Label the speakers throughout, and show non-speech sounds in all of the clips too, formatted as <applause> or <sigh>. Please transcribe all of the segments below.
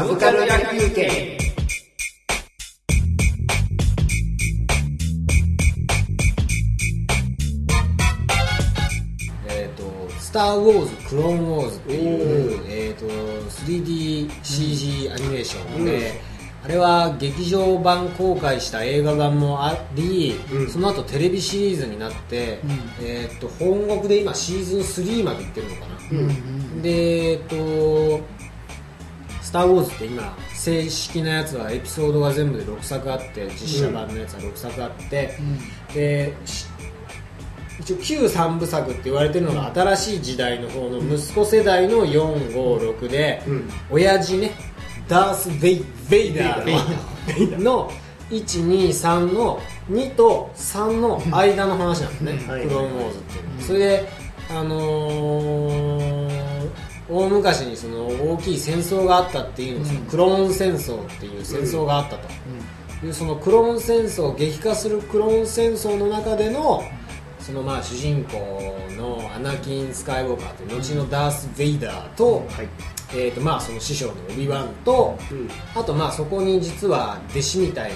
Speaker 1: サブカル野球券
Speaker 2: えっ、と「スター・ウォーズ・クローン・ウォーズ」っていう、えー、と 3DCG アニメーションで、あれは劇場版公開した映画版もあり、
Speaker 3: うん。
Speaker 2: その後テレビシリーズになって、えー、と本国で今シーズン3までいってるのかな、
Speaker 3: うん。
Speaker 2: でえっ、と「スター・ウォーズ」って今正式なやつはエピソードが全部で6作あって実写版のやつは6作あって、でし一応旧三部作って言われてるのが新しい時代の方の息子世代の456で、
Speaker 3: うん。
Speaker 2: 親父ねダース・ベイベイダーのの123の2と3の間の話なんですね、
Speaker 3: はい。
Speaker 2: クローンウォーズっていうのは。それであのー大昔にその大きい戦争があったっていうのをそのクローン戦争っていう戦争があったと、いうそのクローン戦争激化するクローン戦争の中でのそのまあ主人公のアナキン・スカイウォーカーという後のダース・ベイダーと,、
Speaker 3: はい。
Speaker 2: えー、とまあその師匠のオビワンと、
Speaker 3: うん。
Speaker 2: あとまあそこに実は弟子みたい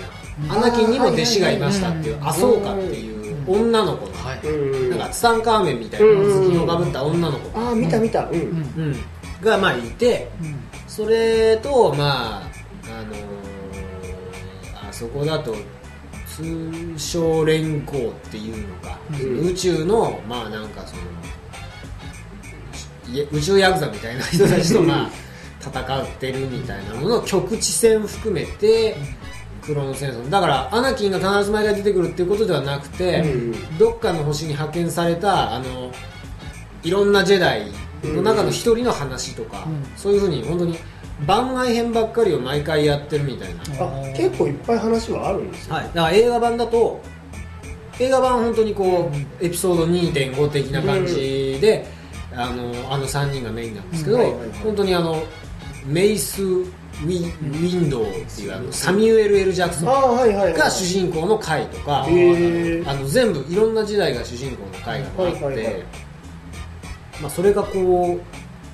Speaker 2: な、アナキンにも弟子がいましたっていうアソーカっていう女の子の、
Speaker 3: うん。
Speaker 2: なんかツタンカーメンみたいな頭巾をかぶった女の子、
Speaker 3: ああ見た見た。うん。
Speaker 2: うん。がまあいて、それとまああのーあそこだと通称連合っていうのか、
Speaker 3: うん。
Speaker 2: 宇宙のまあなんかその宇宙ヤクザみたいな人たちとまあ <laughs> 戦ってるみたいなものを局地戦含めてクローン戦争。だからアナキンが必ず毎回出てくるっていうことではなくて、
Speaker 3: うん
Speaker 2: どっかの星に派遣されたあのいろんなジェダイの中の一人の話とか、そういうふうに本当に番外編ばっかりを毎回やってるみたいな、
Speaker 3: あ結構いっぱい話はあるんですよ
Speaker 2: はい、だから映画版だと映画版は本当にこうエピソード2.5的な感じで、あのあの3人がメインなんですけど、
Speaker 3: うん。はいはいはい。
Speaker 2: 本当にあのメイス・ウィウィンドウっていうあのサミュエル・エル・ジャクソンが主人公の回とか、あの全部いろんな時代が主人公の回があって、
Speaker 3: はいはいはい。
Speaker 2: まあ、それがこう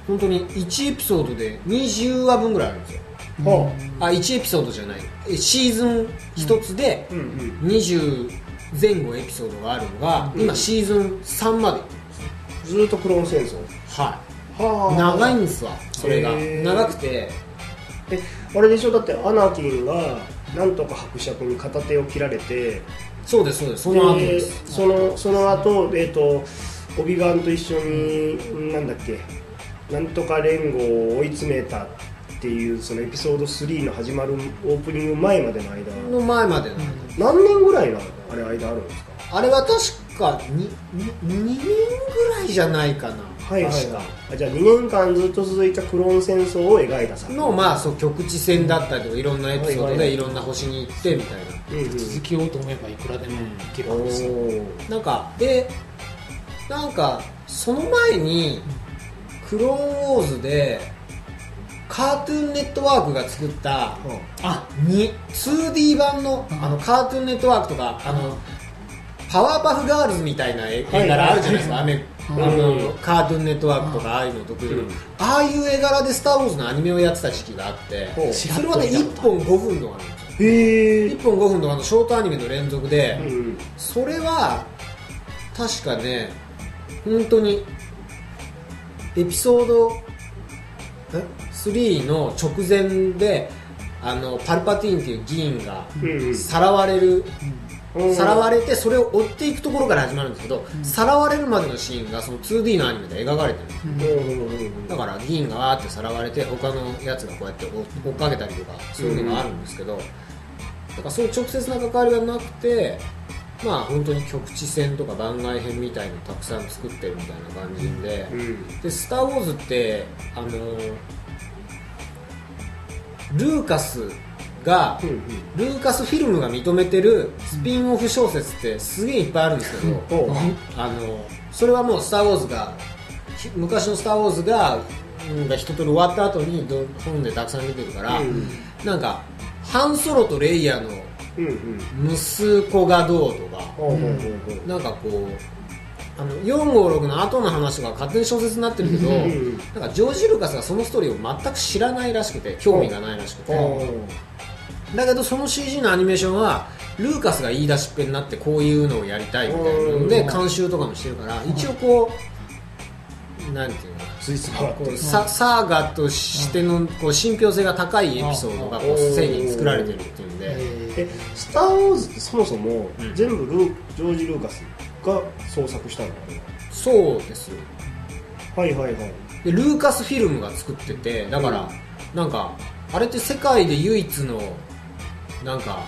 Speaker 2: 本当に1エピソードで20話分ぐらいあるんですよ。
Speaker 3: は
Speaker 2: あ。1エピソードじゃない。えシーズン1つで
Speaker 3: あうんうん
Speaker 2: 20前後エピソードがあるのが、
Speaker 3: うん
Speaker 2: 今シーズン3までいって
Speaker 3: ずーっとクローン戦争。
Speaker 2: は
Speaker 3: はい
Speaker 2: 長いんですわそれが。長くて
Speaker 3: えあれでしょ？だってアナキンがなんとか伯爵に片手を切られて
Speaker 2: そうですそうです。その後です。
Speaker 3: そのその後えっ、とオビワンと一緒になんだっけなんとか連合を追い詰めたっていうそのエピソード3の始まるオープニング前までの間。
Speaker 2: の前までの間、
Speaker 3: 何年ぐらいのあれ間あるんですか？
Speaker 2: あれは確か 2, 2年ぐらいじゃないかな
Speaker 3: はいはい
Speaker 2: 確か。
Speaker 3: はいあじゃあ2年間ずっと続いたクローン戦争を描いた作品。
Speaker 2: のまあそう局地戦だったりとかいろんなエピソードでいろんな星に行ってみたいな。
Speaker 3: うんうん
Speaker 4: 続きようと思えばいくらでもいけるんですよ、
Speaker 2: なんかでなんかその前にクローンウォーズでカートゥーンネットワークが作った
Speaker 4: あ。
Speaker 2: に 2D 版のあのカートゥーンネットワークとかあのパワーパフガールズみたいな絵
Speaker 3: はい
Speaker 2: 柄あるじゃないですか、あの
Speaker 3: うん
Speaker 2: カートゥーンネットワークとかああいうの得意で、
Speaker 3: うん。
Speaker 2: ああいう絵柄で「スター・ウォーズ」のアニメをやってた時期があってそれはね1本5分とかなんですよ。
Speaker 3: へえ
Speaker 2: 1本5分とかのショートアニメの連続で、
Speaker 3: うん。
Speaker 2: それは確かね本当にエピソードえ？3の直前であのパルパティーンっていう議員が
Speaker 3: うん
Speaker 2: さらわれる、
Speaker 3: うん
Speaker 2: さらわれてそれを追っていくところから始まるんですけどさら、われるまでのシーンがその 2D のアニメで描かれてるんですよ
Speaker 3: うん。うんうん
Speaker 2: だから議員がわーってさらわれて他のやつがこうやって追追っかけたりとかそういうのがあるんですけど、だからそういう直接な関わりがなくてまあ本当に局地戦とか番外編みたいのたくさん作ってるみたいな感じで、
Speaker 3: うん。
Speaker 2: で「スター・ウォーズ」ってあのルーカスが、
Speaker 3: うん
Speaker 2: ルーカスフィルムが認めてるスピンオフ小説ってすげえいっぱいあるんですけど、あのそれはもう「スター・ウォーズが」ひ昔の「スター・ウォーズが」うんが一通り終わった後にど本でたくさん出てるから、
Speaker 3: うん
Speaker 2: なんかハンソロとレイヤーの
Speaker 3: うんうん。
Speaker 2: 息子がどうとか、
Speaker 3: ほうほうほうほう。
Speaker 2: なんかこあの456の後の話が勝手に小説になってるけど、
Speaker 3: ん
Speaker 2: なんかジョージ・ルーカスがそのストーリーを全く知らないらしくて興味がないらしくて、だけどその CG のアニメーションはルーカスが言い出しっぺになってこういうのをやりたいみたいなので
Speaker 3: うん。
Speaker 2: 監修とかもしてるから一応こうなんていうの
Speaker 3: スイス回って
Speaker 2: こうササーガとしてのこう信憑性が高いエピソードがこう
Speaker 3: うん
Speaker 2: 正義に作られてるっていうんで。
Speaker 4: え
Speaker 3: え「スター・ウォーズ」ってそもそも
Speaker 2: うん。
Speaker 3: 全部ルージョージ・ルーカスが創作したのか
Speaker 2: そうです
Speaker 3: はいはいはい。
Speaker 2: でルーカスフィルムが作っててだから、なんかあれって世界で唯一のなんか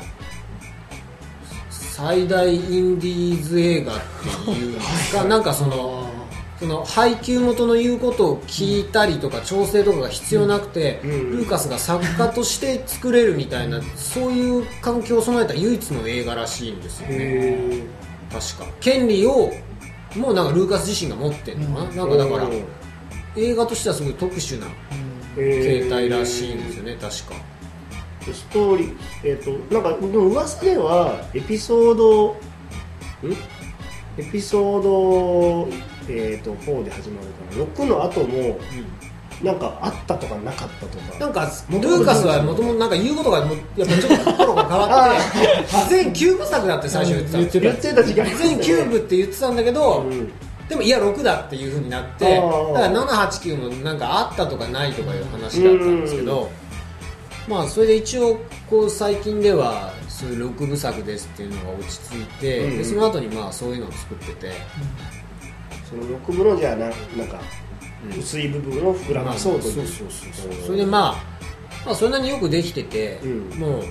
Speaker 2: 最大インディーズ映画っていうかなんかそのその配給元の言うことを聞いたりとか調整とかが必要なくて、
Speaker 3: うん
Speaker 2: ルーカスが作家として作れるみたいなそういう環境を備えた唯一の映画らしいんですよね。
Speaker 3: へ
Speaker 2: 確か。権利をもうなんかルーカス自身が持ってるのかな,、
Speaker 3: え
Speaker 2: なんかだから映画としてはすごい特殊な形態らしいんですよね確か
Speaker 3: ストーリーえっ、となんかでも噂ではエピソードん？エピソード、えー、と4で始まるから6の後もなんかあったとかなかったとか。
Speaker 2: なんかルーカスはもともとなんか言うことがもうやっぱちょっと心が変わって <laughs> 全9部作だって最初言ってた
Speaker 3: 言ってた時期あります
Speaker 2: 全9部って言ってたんだけど、
Speaker 3: うん。
Speaker 2: でもいや6だっていうふうになってだから789もなんかあったとかないとかいう話だったんですけど、まあそれで一応こう最近ではそういう6部作ですっていうのが落ち着いて、
Speaker 3: うん
Speaker 2: でその後にまあそういうのを作ってて、
Speaker 3: その6部のじゃあななんか
Speaker 2: うん。
Speaker 3: 薄い部分を膨らまそうという。
Speaker 2: そうそうそうそう。それでまあ、まあそれなりによくできてて、
Speaker 3: うん。
Speaker 2: もう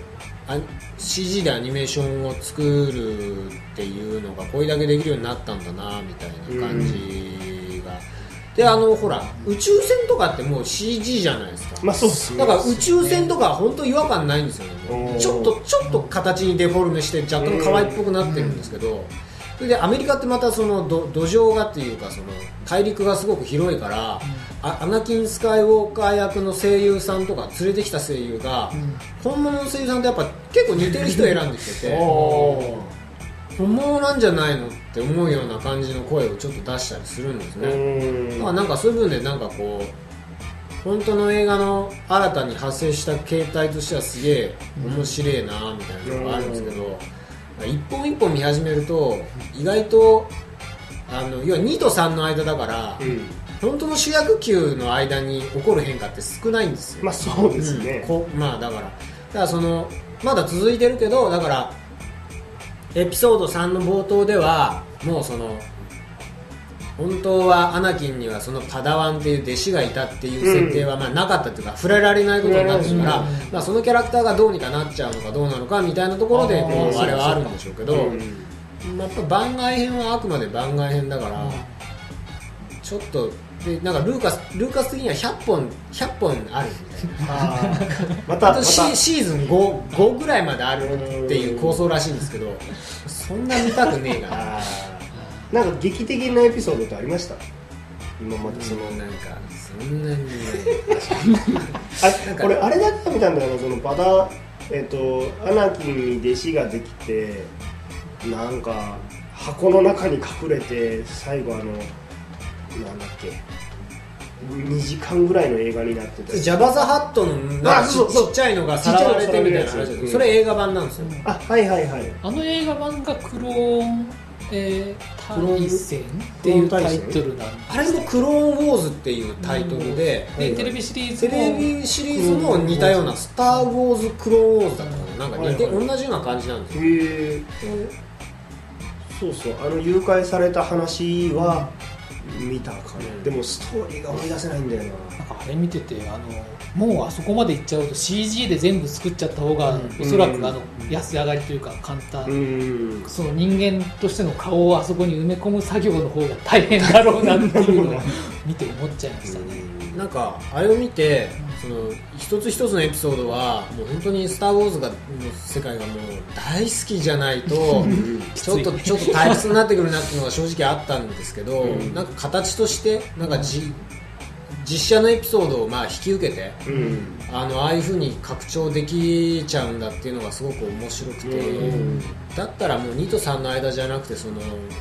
Speaker 2: あ CG でアニメーションを作るっていうのがこれだけできるようになったんだなみたいな感じが、であのほら宇宙船とかってもう CG じゃないですか、
Speaker 3: まあそうっすね。
Speaker 2: だから宇宙船とかは本当違和感ないんですよね。ちょっとちょっと形にデフォルメして若干可愛っぽくなってるんですけど。それでアメリカってまたその土土壌がっていうかその大陸がすごく広いから、あアナキン・スカイウォーカー役の声優さんとか連れてきた声優が、本物の声優さんとやっぱ結構似てる人選んできてて。
Speaker 3: お
Speaker 2: 本物なんじゃないのって思うような感じの声をちょっと出したりするんですね、
Speaker 3: ー
Speaker 2: だからなんかそういう部分でなんかこう本当の映画の新たに派生した形態としてはすげえ面白いなみたいなのがあるんですけど、一本一本見始めると意外とあの要は2と3の間だから、
Speaker 3: うん。
Speaker 2: 本当の主役級の間に起こる変化って少ないんですよ、
Speaker 3: まあそうですね。
Speaker 2: うん。こまあだから。だからそのまだ続いてるけどだからエピソード3の冒頭ではもうその本当はアナキンにはそのパダワンっていう弟子がいたっていう設定はまあなかったっていうか触れられないことになってるから、まあ、そのキャラクターがどうにかなっちゃうのかどうなのかみたいなところで
Speaker 4: あー
Speaker 2: こうあれはあるんでしょうけど、
Speaker 3: うん。
Speaker 2: まあやっぱ番外編はあくまで番外編だから、ちょっとでなんかルーカスルーカス的には100本100本あるみたいな。
Speaker 3: あー。ま
Speaker 2: あ
Speaker 3: たまた。
Speaker 2: とシシーズン 5, 5ぐらいまであるっていう構想らしいんですけどそんな見たくねえかな。
Speaker 3: んか劇的なエピソードってありました？今まで。その
Speaker 2: なんかそんなにね。
Speaker 3: あこれあれだったみたいなそのバダえっ、とアナキンに弟子ができてなんか箱の中に隠れて最後あのなんだっけ。2時間ぐらいの映画になってて
Speaker 2: ジャバザハットのなんかちちっちゃいのがさらわれてみたいな話だけど
Speaker 3: うん
Speaker 2: それ映画版なんですよ。
Speaker 3: あはいはいはい。
Speaker 4: あの映画版がクローン、えー、
Speaker 3: クローン
Speaker 4: 対戦っていうタイトルなん
Speaker 2: あれも「クローンウォーズ」っていうタイトルで、
Speaker 4: でテレビシリーズ
Speaker 2: テ
Speaker 4: も
Speaker 2: レビシリーズも似たような「スター・ウォーズ・クローン・ウォーズ」だったかななんか似て、同じような感じなんですよ。
Speaker 3: へえそうそう。あの誘拐された話は見たかな、
Speaker 2: うん。
Speaker 3: でもストーリーが思い出せないんだよな。
Speaker 4: なんかあれ見ててあのもうあそこまでいっちゃうと CG で全部作っちゃった方が、
Speaker 2: うん。
Speaker 4: おそらく
Speaker 3: うん。
Speaker 4: あの安上がりというか簡単、
Speaker 3: うん。
Speaker 4: その人間としての顔をあそこに埋め込む作業の方が大変だろうなっていうのを見て思っちゃいましたね。
Speaker 2: なんかあれを見てその一つ一つのエピソードはもう本当に「スター・ウォーズ」がの世界がもう大好きじゃないと <laughs> ちょっとちょっと退屈になってくるなっていうのが正直あったんですけど、
Speaker 3: うん。
Speaker 2: なんか形としてなんかじ実写のエピソードをまあ引き受けて
Speaker 3: うん
Speaker 2: あのああいう風に拡張できちゃうんだっていうのがすごく面白くて、
Speaker 3: うん。
Speaker 2: だったらもう2と3の間じゃなくてその、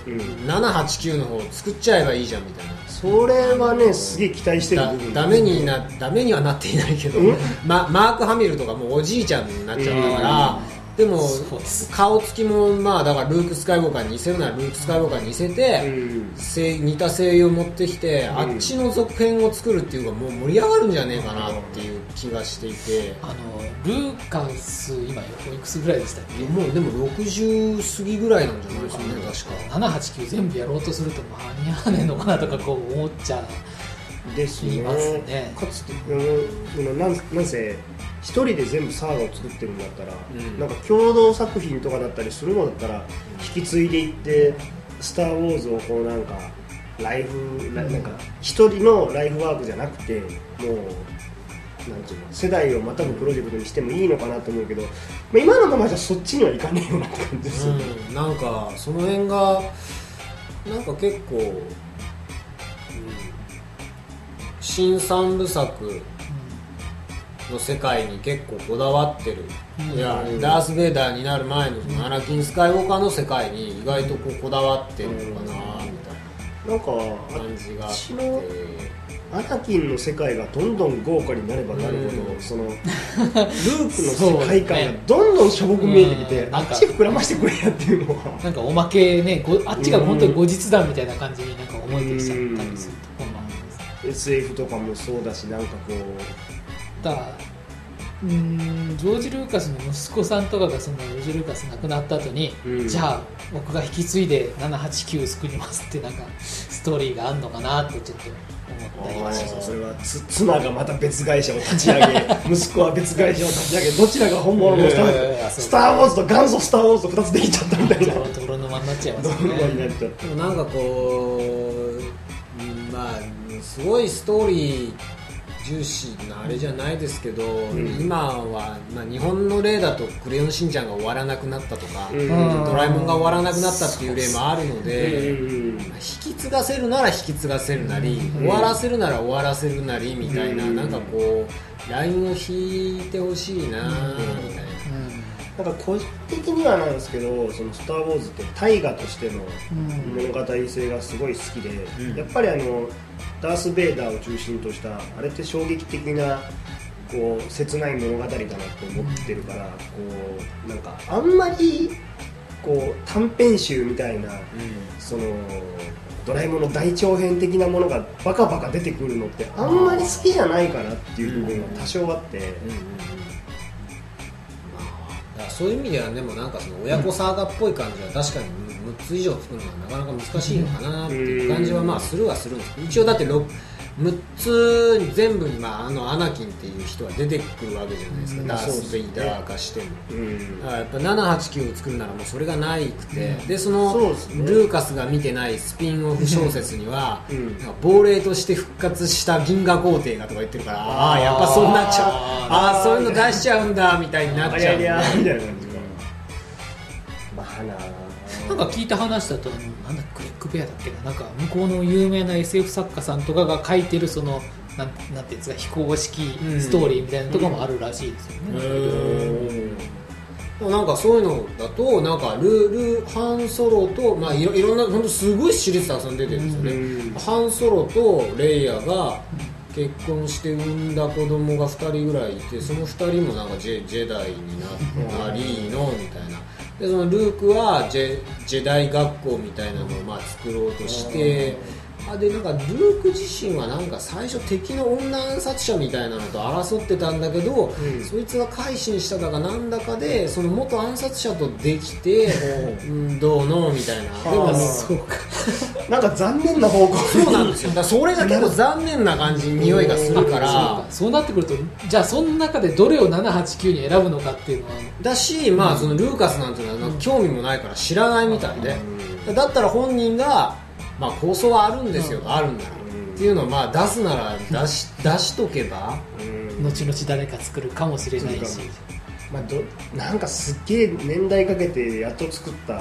Speaker 3: うん。
Speaker 2: 789の方を作っちゃえばいいじゃんみたいな。
Speaker 3: それはねすげえ期待してる
Speaker 2: だ
Speaker 3: 部分。
Speaker 2: ダメになダメにはなっていないけど、
Speaker 3: うん？
Speaker 2: ま、マーク・ハミルとかもうおじいちゃんになっちゃったから、でも顔つきもまあだからルーク・スカイウォーカーに似せるならルーク・スカイウォーカーに似せて、
Speaker 3: うん。
Speaker 2: 声似た声優を持ってきて、
Speaker 3: ん
Speaker 2: あっちの続編を作るっていうかもう盛り上がるんじゃねえかなっていう気がしていて、
Speaker 4: あのルーカス今おいくつぐらいでしたっけ？
Speaker 2: もうでも60過ぎぐらいなんじゃないですかね確か。
Speaker 4: 789全部やろうとすると間に合わねえのかなとかこう思っちゃう
Speaker 3: ですね。
Speaker 4: 言いますね。
Speaker 3: かつてうんうんなんなんせ一人で全部サーガを作ってるんだったら、
Speaker 2: うん。
Speaker 3: なんか共同作品とかだったりするのだったら引き継いでいって「スター・ウォーズ」をこうなんかライフななんか一人のライフワークじゃなくてもうなんていうの世代をまたぐプロジェクトにしてもいいのかなと思うけど、まあ、今のままじゃそっちにはいかねえようなって感じです
Speaker 2: うん、なんかその辺がなんか結構、うん、新三部作の世界に結構こだわってる、
Speaker 4: うん。
Speaker 2: いや
Speaker 3: うん
Speaker 2: ダース・ベイダーになる前のそのアナキン・スカイウォーカーの世界に意外とこうこだわってるのかなみたい
Speaker 3: なんか
Speaker 2: な感じがあって。
Speaker 3: アナキンの世界がどんどん豪華になればなるほど、
Speaker 2: うん。
Speaker 3: そのルークの世界観がどんどんしょぼく見えてきて、
Speaker 4: うん。
Speaker 3: あっち膨らましてくれやっていうのは。
Speaker 4: なんかおまけねごあっちが本当に後日談みたいな感じになんか思えてきちゃったりするところもあります
Speaker 3: SF とかもそうだしなんかこう
Speaker 4: だからうーんジョージ・ルーカスの息子さんとかがそのジョージ・ルーカス亡くなった後に、
Speaker 3: うん。
Speaker 4: じゃあ僕が引き継いで789作りますってなんかストーリーがあるのかなってちょっと
Speaker 3: それはつ妻がまた別会社を立ち上げ <laughs> 息子は別会社を立ち上げどちらが本物のスタースター・ウォーズと元祖スター・ウォーズと2つできちゃったみたいな。
Speaker 4: 泥沼になっちゃいますよ
Speaker 3: どんどんにな
Speaker 4: ね
Speaker 3: っちゃって
Speaker 2: でもなんかこう、うんまあすごいストーリー重視なあれじゃないですけど、
Speaker 3: ん。
Speaker 2: 今は、まあ、日本の例だと「クレヨンしんちゃん」が終わらなくなったとか、
Speaker 3: うん。
Speaker 2: ドラえもんが終わらなくなったっていう例もあるので、
Speaker 3: うん。
Speaker 2: まあ引き継がせるなら引き継がせるなり、
Speaker 3: うん。
Speaker 2: 終わらせるなら終わらせるなりみたいな、
Speaker 3: うん。
Speaker 2: なんかこうラインを引いてほしいなみたいな。
Speaker 3: なんか個人的にはなんですけど「そのスター・ウォーズ」って大河としての物語性がすごい好きで、
Speaker 2: うん。
Speaker 3: やっぱりあのダース・ベイダーを中心としたあれって衝撃的なこう切ない物語だなと思ってるから、こうなんかあんまりこう短編集みたいなそのドラえもんの大長編的なものがバカバカ出てくるのってあんまり好きじゃないかなっていう部分は多少あって、
Speaker 2: うんうんうん。まあだからそういう意味ではでもなんかその親子サーガっぽい感じは確かに6つ以上作るのはなかなか難しいのかなっていう感じはまあするはするんですけど一応だって6 6つ全部に、まあ、あのアナキンっていう人は出てくるわけじゃないですか、
Speaker 3: うん。
Speaker 2: ダース・ベイダー化しても。
Speaker 3: うん。
Speaker 2: やっぱ789を作るならもうそれがないくて、でそのルーカスが見てないスピンオフ小説には、
Speaker 3: うん。
Speaker 2: 亡霊として復活した銀河皇帝がとか言ってるからああーやっぱそうなっちゃうああーそういうの出しちゃうんだみたいになっちゃう
Speaker 3: みたいな感じか、まあな
Speaker 4: なんか聞いた話だとあのなんだクレックベアだっけな？なんか向こうの有名な SF 作家さんとかが書いてるそのなんなんていうんですか非公式
Speaker 2: うん。
Speaker 4: ストーリーみたいなところもあるらしいですよね、
Speaker 2: でもなんかそういうのだとなんかルルハンソロと、まあ、いろいろんな本当すごいシリーズたくさん出てるんですよね、
Speaker 3: うん。
Speaker 2: ハンソロとレイヤが結婚して産んだ子供が2人ぐらいいてその2人もなんかジェジェダイにななりのみたいなでそのルークはジェジェダイ学校みたいなのをまあ作ろうとしてあでなんかルーク自身はなんか最初敵の女暗殺者みたいなのと争ってたんだけど、
Speaker 3: うん。
Speaker 2: そいつが改心しただかなんだかでその元暗殺者とできて、うん、どうのみたいな。でも
Speaker 3: はあ
Speaker 2: そう <laughs>
Speaker 3: なんか残念な方向
Speaker 2: そうなんですよ。だからそれが結構残念な感じに匂いがするから。
Speaker 4: か。そうなってくるとじゃあその中でどれを789に選ぶのかっていうのは。
Speaker 2: だし、まあ、そのルーカスなんていうのは興味もないから知らないみたいで、だったら本人が、まあ、構想はあるんですよ、あるんなら、
Speaker 3: うん
Speaker 2: っていうのをまあ出すなら出し出しとけば、
Speaker 3: うん。
Speaker 4: 後々誰か作るかもしれないし。
Speaker 3: まあ、どなんかすっげえ年代かけてやっと作った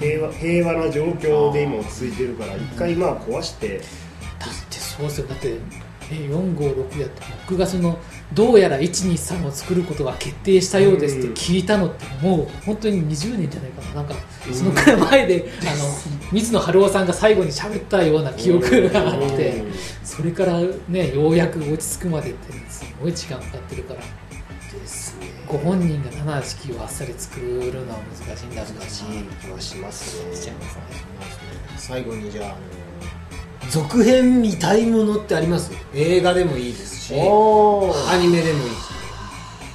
Speaker 3: 平和平和な状況で今落ち着いてるから一回まあ壊して。
Speaker 4: だってそうですよ。だってえ456やって僕がそのどうやら123を作ることが決定したようですって聞いたのってもう本当に20年じゃないかな。なんかそのくらい前で、<laughs> あの水野晴郎さんが最後に喋ったような記憶があってそれからねようやく落ち着くまでってすごい時間かかってるから
Speaker 3: ですね。
Speaker 4: ご本人が7式をあっさり作るのは難しいんだろう
Speaker 3: 難しい気はしますね。
Speaker 2: 最後にじゃあ続編見たいものってあります？映画でもいいですしアニメでもいいし。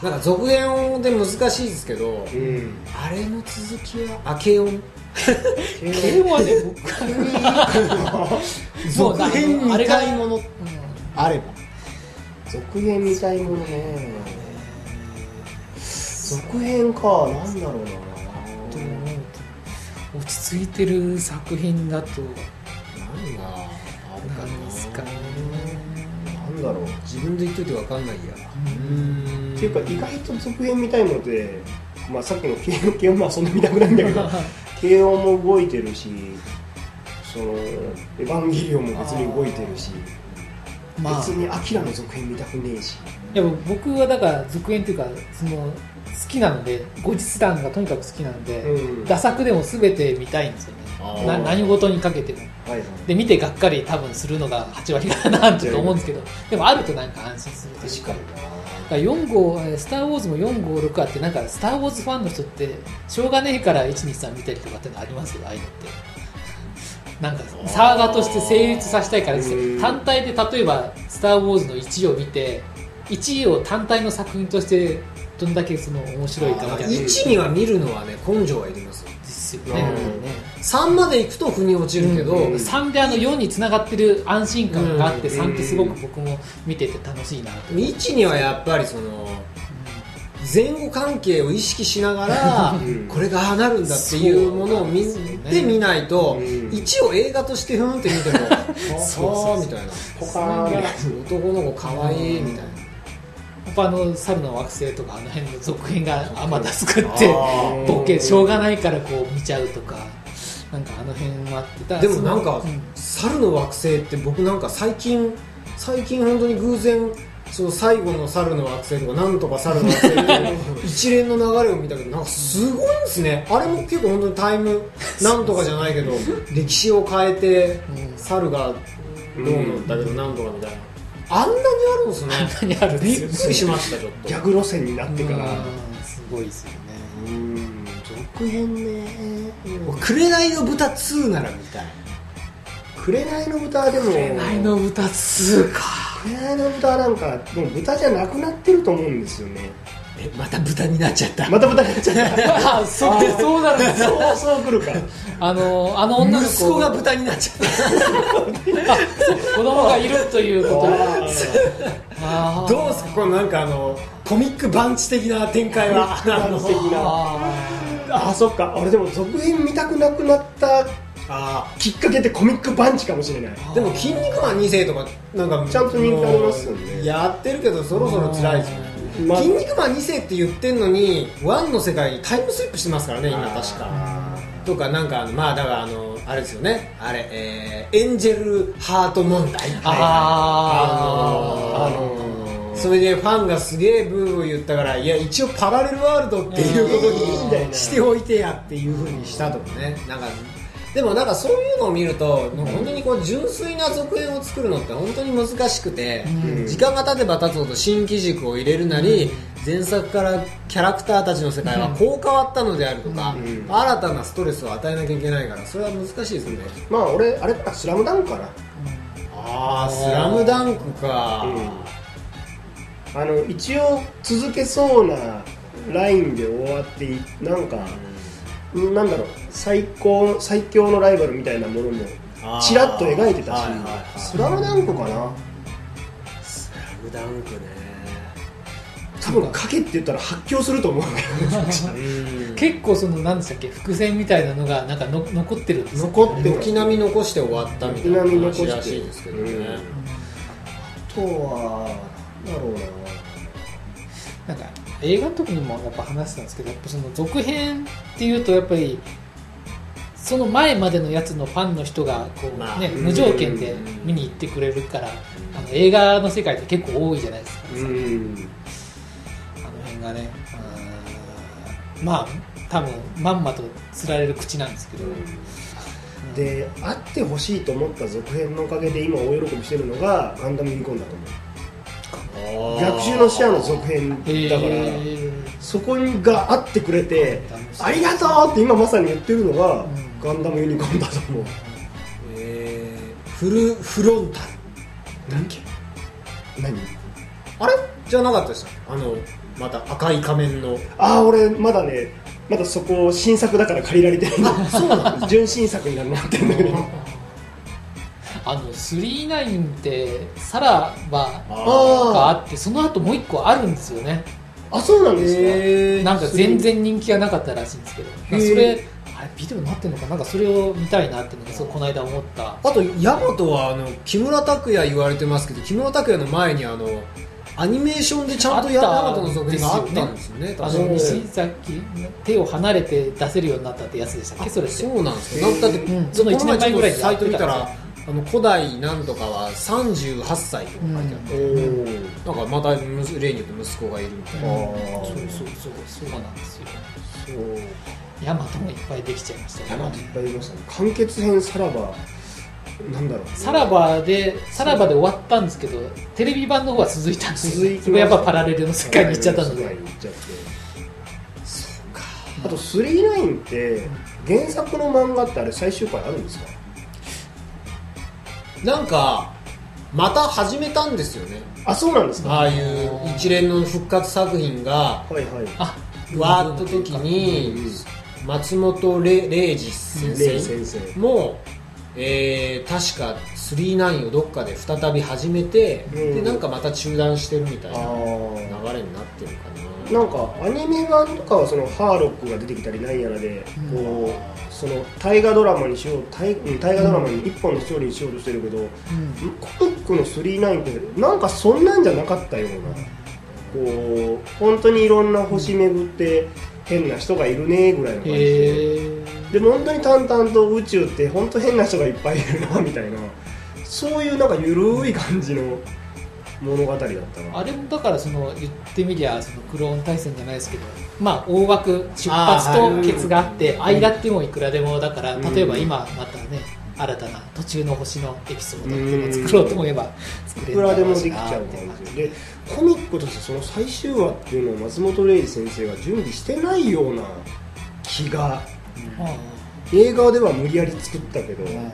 Speaker 2: なんか続編で難しいですけど、
Speaker 3: うん。
Speaker 2: あれの続きはあ軽音？
Speaker 4: 慶応はね僕 <laughs>
Speaker 2: 続編見たいもの。
Speaker 4: うん
Speaker 2: あれば
Speaker 3: 続編見たいものね。続編か。なんだろうな。
Speaker 4: 落ち着いてる作品だと
Speaker 2: 自分で言っといて分かんないや。
Speaker 4: うん。
Speaker 3: っていうか意外と続編見たいので、まあ、さっきの <laughs> 軽音軽音まあそんな見たくないんだけど <laughs> 軽音も動いてるしそのエヴァンゲリオンも別に動いてるし、
Speaker 4: まあ。
Speaker 3: 別にアキラの続編見たくねえし。
Speaker 4: いや僕はだから続編っていうかその好きなので後日談がとにかく好きなので、
Speaker 3: うん。
Speaker 4: 打作でも全て見たいんですよね。な何事にかけても
Speaker 3: はいはい。
Speaker 4: で見てがっかり多分するのが8割かなって思うんですけど。でもあるとなんか安心するというか。
Speaker 3: 確かにな。
Speaker 4: だから4号えースター・ウォーズも456あってなんかスター・ウォーズファンの人ってしょうがねえから123見たりとかってのありますよああいうのって。なんかサーガとして成立させたいからです単体で例えば「スター・ウォーズ」の1を見て1を単体の作品としてどんだけその面白いかみたいな。
Speaker 2: 1には見るのはね根性はいりますよ。
Speaker 4: ですよ
Speaker 3: うん。
Speaker 4: ね、
Speaker 2: 3まで行くと腑に落ちるけど、
Speaker 3: うん
Speaker 4: 3であの4につながってる安心感があって
Speaker 2: うん
Speaker 4: 3ってすごく僕も見てて楽しいなと。
Speaker 2: 1にはやっぱりその前後関係を意識しながら、
Speaker 3: うん。
Speaker 2: これがああなるんだっていうものを見てみないと、
Speaker 3: うん。
Speaker 2: 1を映画としてふんって見ても
Speaker 4: そう
Speaker 2: みたいな。男の子かわいいみたいな。
Speaker 4: 他の猿の惑星とかあの辺の続編があまた作ってボケしょうがないからこう見ちゃうとかなんかあの辺もあってだ
Speaker 2: でもなんか、
Speaker 4: うん
Speaker 2: 猿の惑星って僕なんか最近最近本当に偶然その最後の猿の惑星とかなんとか猿の惑星って <laughs> 一連の流れを見たけどなんかすごいんですね。あれも結構本当にタイムなんとかじゃないけど歴史を変えて
Speaker 4: うん
Speaker 2: 猿がどうなったけどなんとかみたいな。あんなにあるんですね。
Speaker 4: あんなにあるん
Speaker 2: びっ
Speaker 4: ですよ
Speaker 2: くりしましたちょっと。
Speaker 3: ギャグ路線になってから
Speaker 4: うんすごいですよね。
Speaker 3: うん続編ね
Speaker 2: 紅の豚2なら見たい。
Speaker 3: 紅の豚はでも
Speaker 4: 紅の豚2か。
Speaker 3: 紅の豚はなんかもう豚じゃなくなってると思うんですよね。
Speaker 2: えまた豚になっちゃった。
Speaker 3: また豚になっちゃった。<laughs>
Speaker 4: あそうでそうなるんですよ
Speaker 3: そうそう来るか
Speaker 4: あのあの女の子。
Speaker 2: 息子が豚になっちゃった。
Speaker 4: 子供がいるということ <laughs> あー。
Speaker 2: どうですか？このなんかあのコミックバンチ的な展開は。あの
Speaker 3: 素敵な
Speaker 4: あ
Speaker 3: あそっか。俺でも続編見たくなくなった
Speaker 2: あ
Speaker 3: きっかけってコミックバンチかもしれない。
Speaker 2: ー。でも「筋肉マン2世」とかなんか
Speaker 3: ちゃんと人気ありますよね。
Speaker 2: やってるけどそろそろ辛いですよね
Speaker 3: まあ。
Speaker 2: 筋肉マン2世って言ってんのに1の世界にタイムスリップしてますからね今確か。とかなんかあのまあだからあのあれですよね。あれ、えーエンジェルハート問題
Speaker 4: あ
Speaker 2: あのそれでファンがすげえブーブー言ったからいや一応パラレルワールドっていうことにしておいてやっていうふうにしたとかね。なんかでもなんかそういうのを見ると本当にこう純粋な続編を作るのって本当に難しくて、
Speaker 3: うん。
Speaker 2: 時間が経てば経つほど新機軸を入れるなり、前作からキャラクターたちの世界はこう変わったのであるとか、
Speaker 3: うん。
Speaker 2: 新たなストレスを与えなきゃいけないからそれは難しいですよね、
Speaker 3: まあ俺あれかなスラムダンクかな。
Speaker 2: ああスラムダンクか、
Speaker 3: あの一応続けそうなラインで終わっていなんかなんだろう最高最強のライバルみたいなものもちらっと描いてたし
Speaker 2: はいはいはい。
Speaker 3: スラムダンクかな。
Speaker 2: スラムダンクね。
Speaker 3: 多分書けって言ったら発狂すると思うけど。
Speaker 2: うん。
Speaker 4: 結構その何でしたっけ伏線みたいなのがなんかの残ってるんですよ。
Speaker 3: 残ってる
Speaker 2: 軒並み残して終わったみたいな
Speaker 3: 軒並み残して
Speaker 2: 話らしいですけどね、
Speaker 3: あとはだろうな
Speaker 4: なんか映画の時にもやっぱ話してたんですけどやっぱその続編っていうとやっぱりその前までのやつのファンの人がこう、
Speaker 2: まあ
Speaker 4: ね、
Speaker 3: うん
Speaker 4: 無条件で見に行ってくれるからあの映画の世界って結構多いじゃないですか、
Speaker 3: うん。
Speaker 4: あの辺がねうんまあ多分まんまと釣られる口なんですけど、
Speaker 3: であってほしいと思った続編のおかげで今大喜びしてるのがガンダムユニコーンだと思う逆襲のシアの続編だから、
Speaker 4: え
Speaker 3: そこがあってくれて
Speaker 4: ー
Speaker 3: ありがとうって今まさに言ってるのが、
Speaker 4: ん。
Speaker 3: ガンダムユニコーンだと思う。
Speaker 2: えー。フルフロンタル。
Speaker 3: 何何？
Speaker 2: あれ？じゃなかったですよあのまた赤い仮面の。
Speaker 3: ああ俺まだねまだそこ新作だから借りられてないそうなの <laughs> 純新作になってるんだけど
Speaker 4: あの39ってさらば
Speaker 3: あ
Speaker 4: があってその後もう一個あるんですよね。
Speaker 3: あそうなんですか、
Speaker 2: えー。
Speaker 4: なんか全然人気がなかったらしいんですけど、それあれビデオになってるのかな？んかそれを見たいなっていうのがそうこの間思った。
Speaker 2: あとヤマトはあの木村拓哉言われてますけど木村拓哉の前にあのアニメーションでちゃんとヤ
Speaker 4: あった
Speaker 2: マトの作品があったんですよね
Speaker 4: あの西崎手を離れて出せるようになったってやつでしたっけ？それって
Speaker 2: そうなんですか？だって、
Speaker 4: うん。その
Speaker 2: こ前
Speaker 4: 一年前ぐらいに
Speaker 2: サイト見た
Speaker 4: や
Speaker 2: らあの古代なんとかは38歳とか書いてあって、
Speaker 3: おー。
Speaker 2: なんかまた例によって息子がいるみたいな、
Speaker 3: あー。
Speaker 4: そうそうそう。そうなんですよ。
Speaker 3: そう。
Speaker 4: ヤマトもいっぱいできちゃいました。よ
Speaker 3: 山いっぱいいましたね。完結編さらばなんだろう。
Speaker 4: さらばでさらばで終わったんですけどテレビ版の方は続いたんですやっぱパラレルの世界に行っちゃったので。
Speaker 3: に行っちゃってあと39って原作の漫画ってあれ最終回あるんですか
Speaker 2: なんかまた始めたんですよね。
Speaker 3: あそうなんですか？
Speaker 2: ああいう一連の復活作品が
Speaker 3: はいはい。
Speaker 4: あ
Speaker 2: わーっと時に松本零零士先生。も、えー確か39をどっかで再び始めて、
Speaker 3: うん。
Speaker 2: でなんかまた中断してるみたい
Speaker 3: あ
Speaker 2: な流
Speaker 3: ー
Speaker 2: れになってるかな。
Speaker 3: なんかアニメ版とかはそのハーロックが出てきたりなんやらで、こうその大河ドラマにしよう大うん大河ドラマに一本のストーリーにしようとしてるけど、
Speaker 4: うん。
Speaker 3: コミックの39ってなんかそんなんじゃなかったような。こう本当にいろんな星巡って変な人がいるねぐらいの感じで、でも本当に淡々と宇宙って本当変な人がいっぱいいるなみたいなそういうなんかゆるい感じの物語だったな。
Speaker 4: あれもだからその言ってみりゃそのクローン対戦じゃないですけどまあ大枠出発とケツがあって間ってもいくらでもだから
Speaker 3: うん。
Speaker 4: 例えば今またね新たな途中の星のエピソードっていうのを作ろうと思えば作れ
Speaker 3: いくらでもできち
Speaker 4: な
Speaker 3: ゃう
Speaker 4: っていう
Speaker 3: 感じでコミックとしてその最終話っていうのを松本零士先生が準備してないような気が。映画では無理やり作ったけど
Speaker 4: うん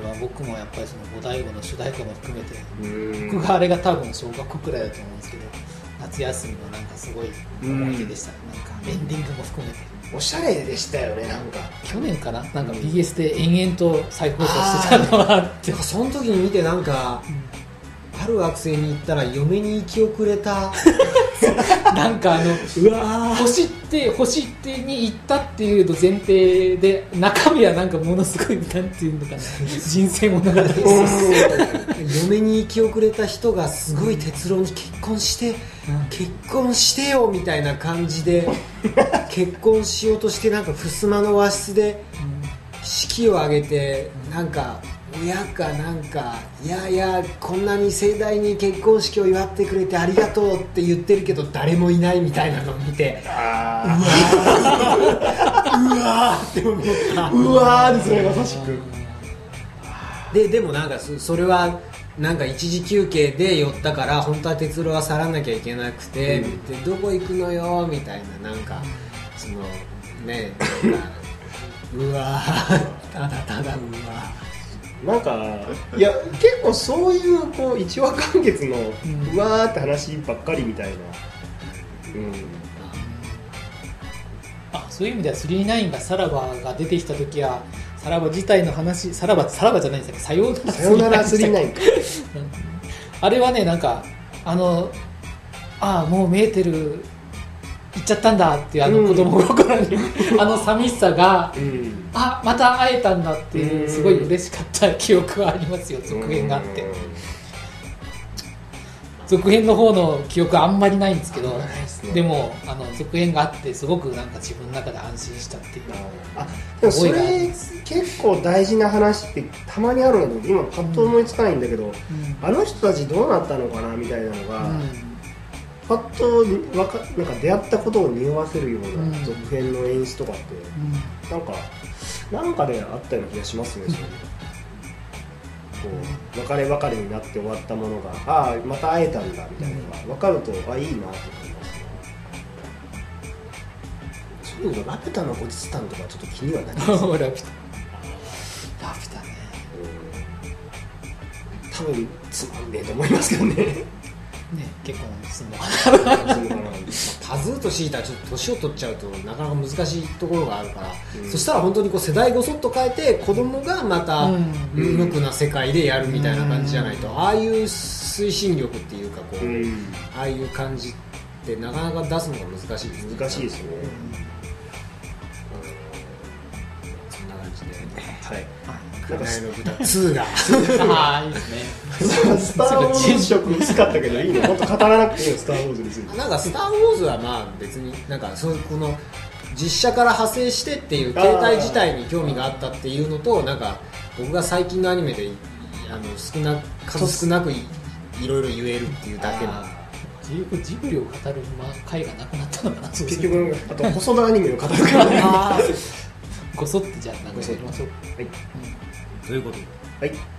Speaker 4: れは僕もやっぱりその五醍醐の主題歌も含めて僕があれが多分小学校くらいだと思うんですけど夏休みのなんかすごい思い出でした、なんかエンディングも含めて
Speaker 3: おしゃれでしたよねなんか
Speaker 4: 去年かななんか BS で延々と再放送してたのがあって
Speaker 2: その時に見てなんか、ある惑星に行ったら嫁に行き遅れた <laughs>
Speaker 4: なんかあの
Speaker 2: うわ
Speaker 4: 星って星ってに行ったっていうの前提で中身はなんかものすごいなんていうのかな <laughs> 人生物語です。
Speaker 2: 嫁に行き遅れた人がすごい鉄郎に結婚して、結婚してよみたいな感じで結婚しようとしてなんか襖の和室で式を挙げてなんか親かなんかいやいやこんなに盛大に結婚式を祝ってくれてありがとうって言ってるけど誰もいないみたいなのを見て
Speaker 3: あ
Speaker 2: うわーって思った。
Speaker 3: ーうわーですねまさしく。
Speaker 2: ででもなんかそそれはなんか一時休憩で寄ったから本当は哲郎は去らなきゃいけなくて、
Speaker 3: うん。
Speaker 2: でどこ行くのよみたいななんかそのねうわー。ただただうわ
Speaker 3: なんかいや結構そういうこう一話完結の
Speaker 4: ん。
Speaker 3: うわーって話ばっかりみたいな。うん。
Speaker 4: あそういう意味では39がさらばが出てきた時はさらば自体の話さらばさらばじゃないんですけどさようなら <laughs>
Speaker 3: さよなら
Speaker 4: 39でしたっけ
Speaker 3: 39か <laughs>
Speaker 4: あれはねなんかあのああもうメーテル行っちゃったんだっていうあの子供心に、<laughs> あの寂しさが
Speaker 3: うん。
Speaker 4: あまた会えたんだっていうすごい嬉しかった記憶はありますよ続編があって。
Speaker 2: ま
Speaker 4: 続編の方の記憶あんまりないんですけど
Speaker 3: ね。
Speaker 4: でもあの続編があってすごくなんか自分の中で安心したっていう
Speaker 3: あでもそれ結構大事な話ってたまにあるので今パッと思いつかないんだけど、あの人たちどうなったのかなみたいなのが、パッとわかなんか出会ったことを匂わせるよう
Speaker 4: うん。
Speaker 3: な続編の演出とかって、なんかなんかであったような気がしますね、それ。こう別れ別れになって終わったものがああまた会えたんだみたいなのが分かるとあいいなと思いますね。そういうのラピュタの後日談とかちょっと気にはなります <laughs>
Speaker 4: ラピュタ。ラピュタね。
Speaker 3: 多分つまんねえと思いますけどね。
Speaker 4: ね結婚するのかな。
Speaker 2: パズーとシータはちょっと年を取っちゃうとなかなか難しいところがあるから、
Speaker 3: うん。
Speaker 2: そしたら本当にこう世代ごそっと変えて子供がまた
Speaker 4: うん。
Speaker 2: 無無垢な世界でやるみたいな感じじゃないと、ああいう推進力っていうかこう、
Speaker 3: うん。
Speaker 2: ああいう感じってなかなか出すのが難しい。ですね
Speaker 3: 難しいですね、はい「
Speaker 2: かなえの豚2」が
Speaker 4: ああいいですね
Speaker 3: スター・ウォーズ。色薄かったけどいいの本当語らなくていいのスター・ウォーズ。について
Speaker 2: なんか「スター・ウォーズ」はまあ別になんかそういうこの実写から派生してっていう形態自体に興味があったっていうのとなんか僕が最近のアニメであの少な数少なくいいろいろ言えるっていうだけの
Speaker 4: 結局ジブリを語る回がなくなったのかな
Speaker 3: 結局あと細田アニメを語るからね
Speaker 4: ごそってじゃあなんかやりましょう。
Speaker 3: い、
Speaker 2: ということで。
Speaker 3: はい